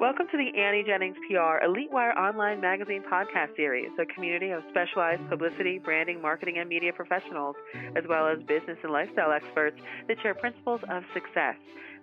Welcome to the Annie Jennings PR Elite Wire Online Magazine podcast series, a community of specialized publicity, branding, marketing, and media professionals, as well as business and lifestyle experts that share principles of success.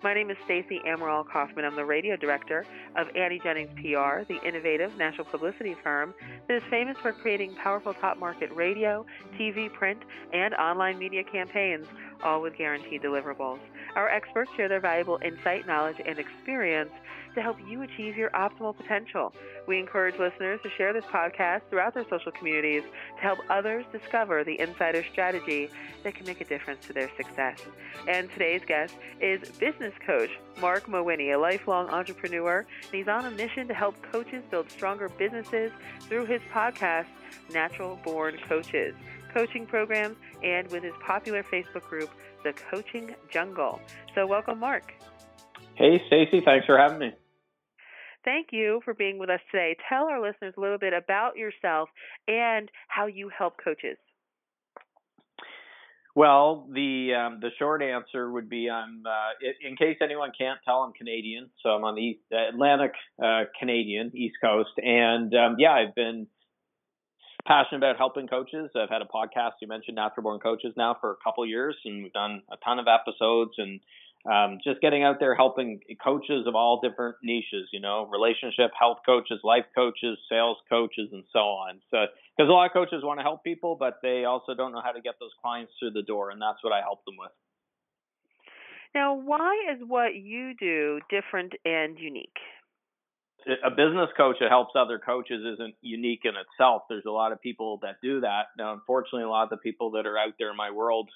My name is Stacey Amaral Kaufman. I'm the radio director of Annie Jennings PR, the innovative national publicity firm that is famous for creating powerful top market radio, TV, print, and online media campaigns, all with guaranteed deliverables. Our experts share their valuable insight, knowledge, and experience to help you achieve your optimal potential. We encourage listeners to share this podcast throughout their social communities to help others discover the insider strategy that can make a difference to their success. And today's guest is business coach Mark Mawhinney, a lifelong entrepreneur, and he's on a mission to help coaches build stronger businesses through his podcast, Natural Born Coaches, coaching programs, and with his popular Facebook group, The Coaching Jungle. So, welcome, Mark. Hey, Stacy. Thanks for having me. Thank you for being with us today. Tell our listeners a little bit about yourself and how you help coaches. Well, the um, the short answer would be I'm uh, in case anyone can't tell I'm Canadian, so I'm on the East, Atlantic uh, Canadian East Coast, and um, yeah, I've been passionate about helping coaches. I've had a podcast you mentioned, Natural Born Coaches, now for a couple years, and we've done a ton of episodes and um, just getting out there helping coaches of all different niches, you know, relationship health coaches, life coaches, sales coaches, and so on. So, because a lot of coaches want to help people, but they also don't know how to get those clients through the door, and that's what I help them with. Now, why is what you do different and unique? A business coach that helps other coaches isn't unique in itself. There's a lot of people that do that. Now, unfortunately, a lot of the people that are out there in my world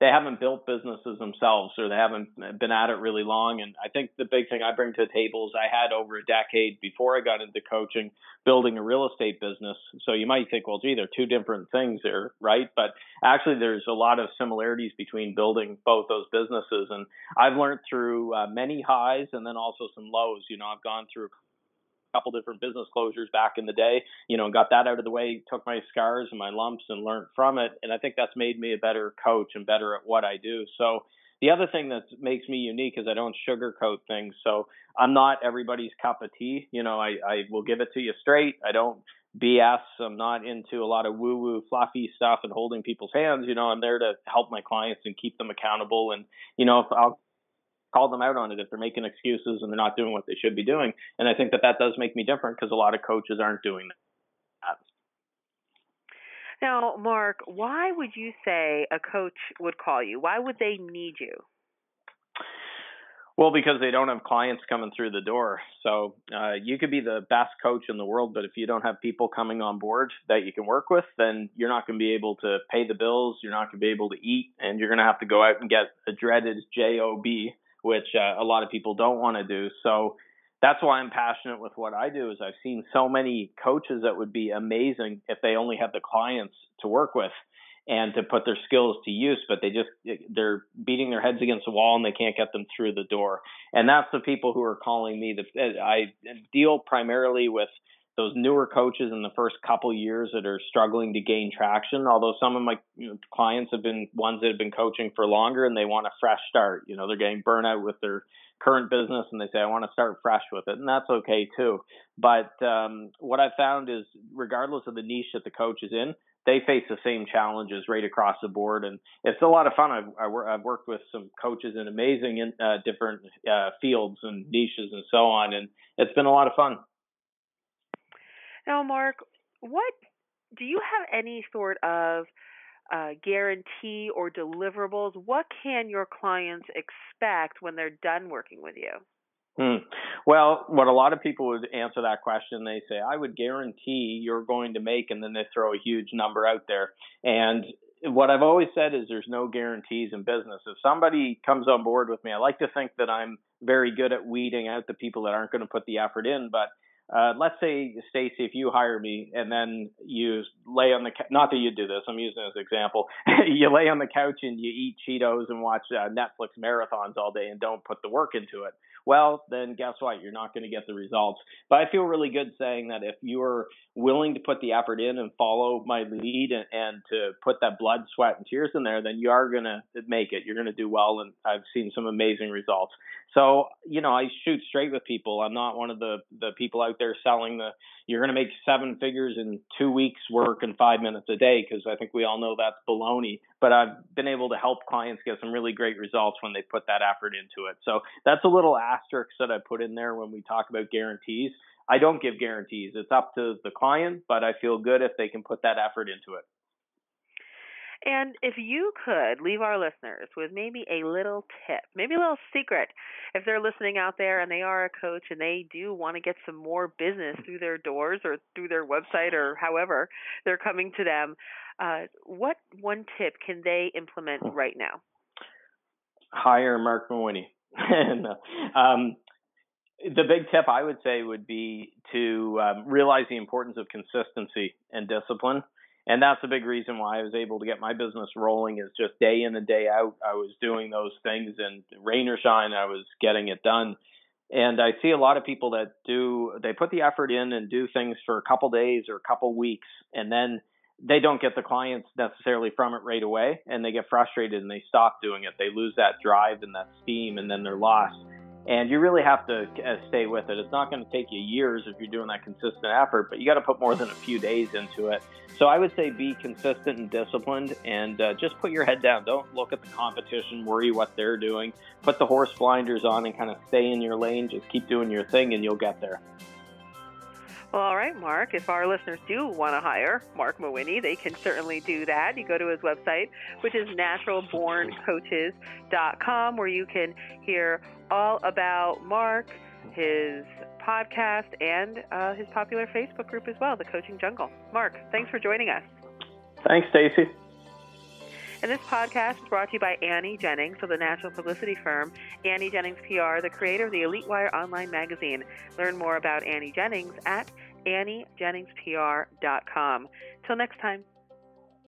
they haven't built businesses themselves or they haven't been at it really long. And I think the big thing I bring to the table is I had over a decade before I got into coaching building a real estate business. So you might think, well, gee, they're two different things there, right? But actually, there's a lot of similarities between building both those businesses. And I've learned through uh, many highs and then also some lows. You know, I've gone through couple different business closures back in the day, you know, got that out of the way, took my scars and my lumps and learned from it. And I think that's made me a better coach and better at what I do. So the other thing that makes me unique is I don't sugarcoat things. So I'm not everybody's cup of tea. You know, I, I will give it to you straight. I don't BS. I'm not into a lot of woo woo fluffy stuff and holding people's hands. You know, I'm there to help my clients and keep them accountable. And, you know, if I'll call them out on it if they're making excuses and they're not doing what they should be doing. And I think that that does make me different because a lot of coaches aren't doing that. Now, Mark, why would you say a coach would call you? Why would they need you? Well, because they don't have clients coming through the door. So uh, you could be the best coach in the world, but if you don't have people coming on board that you can work with, then you're not going to be able to pay the bills. You're not going to be able to eat, and you're going to have to go out and get a dreaded job which uh, a lot of people don't want to do. So that's why I'm passionate with what I do is I've seen so many coaches that would be amazing if they only had the clients to work with and to put their skills to use, but they just they're beating their heads against the wall and they can't get them through the door. And that's the people who are calling me. The I deal primarily with those newer coaches in the first couple years that are struggling to gain traction. Although some of my you know, clients have been ones that have been coaching for longer and they want a fresh start. You know, they're getting burnout with their current business and they say, I want to start fresh with it. And that's okay too. But um, what I've found is, regardless of the niche that the coach is in, they face the same challenges right across the board, and it's a lot of fun. I've, I've worked with some coaches in amazing in, uh, different uh, fields and niches and so on, and it's been a lot of fun. Now, Mark, what do you have any sort of uh, guarantee or deliverables? What can your clients expect when they're done working with you? Hmm. Well, what a lot of people would answer that question, they say, I would guarantee you're going to make, and then they throw a huge number out there. And what I've always said is there's no guarantees in business. If somebody comes on board with me, I like to think that I'm very good at weeding out the people that aren't going to put the effort in, but uh, let's say, Stacy, if you hire me and then you lay on the not that you do this, I'm using as an example. you lay on the couch and you eat Cheetos and watch uh, Netflix marathons all day and don't put the work into it. well, then guess what? You're not going to get the results. But I feel really good saying that if you're willing to put the effort in and follow my lead and, and to put that blood, sweat, and tears in there, then you are going to make it. You're going to do well. And I've seen some amazing results. So, you know, I shoot straight with people. I'm not one of the, the people out there selling the, you're going to make seven figures in two weeks work and five minutes a day, because I think we all know that's baloney. But I've been able to help clients get some really great results when they put that effort into it. So that's a little asterisk that I put in there when we talk about guarantees. I don't give guarantees. It's up to the client, but I feel good if they can put that effort into it. And if you could leave our listeners with maybe a little tip, maybe a little secret, if they're listening out there and they are a coach and they do want to get some more business through their doors or through their website or however they're coming to them, uh, what one tip can they implement right now? Hire Mark Mawhinney. um, the big tip I would say would be to um, realize the importance of consistency and discipline. And that's a big reason why I was able to get my business rolling is just day in and day out. I was doing those things and rain or shine, I was getting it done. And I see a lot of people that do, they put the effort in and do things for a couple days or a couple weeks, and then they don't get the clients necessarily from it right away and they get frustrated and they stop doing it. They lose that drive and that steam and then they're lost and you really have to uh, stay with it. It's not going to take you years if you're doing that consistent effort, but you got to put more than a few days into it. So I would say be consistent and disciplined, and uh, just put your head down. Don't look at the competition, worry what they're doing. Put the horse blinders on and kind of stay in your lane. Just keep doing your thing, and you'll get there. Well, all right, Mark. If our listeners do want to hire Mark Mawhinney, they can certainly do that. You go to his website, which is naturalborncoaches.com, where you can hear all about Mark, his podcast, and uh, his popular Facebook group as well, The Coaching Jungle. Mark, thanks for joining us. Thanks, Stacy. And this podcast is brought to you by Annie Jennings of the national publicity firm Annie Jennings PR, the creator of the Elite Wire online magazine. Learn more about Annie Jennings at AnnieJenningsPR.com. Till next time.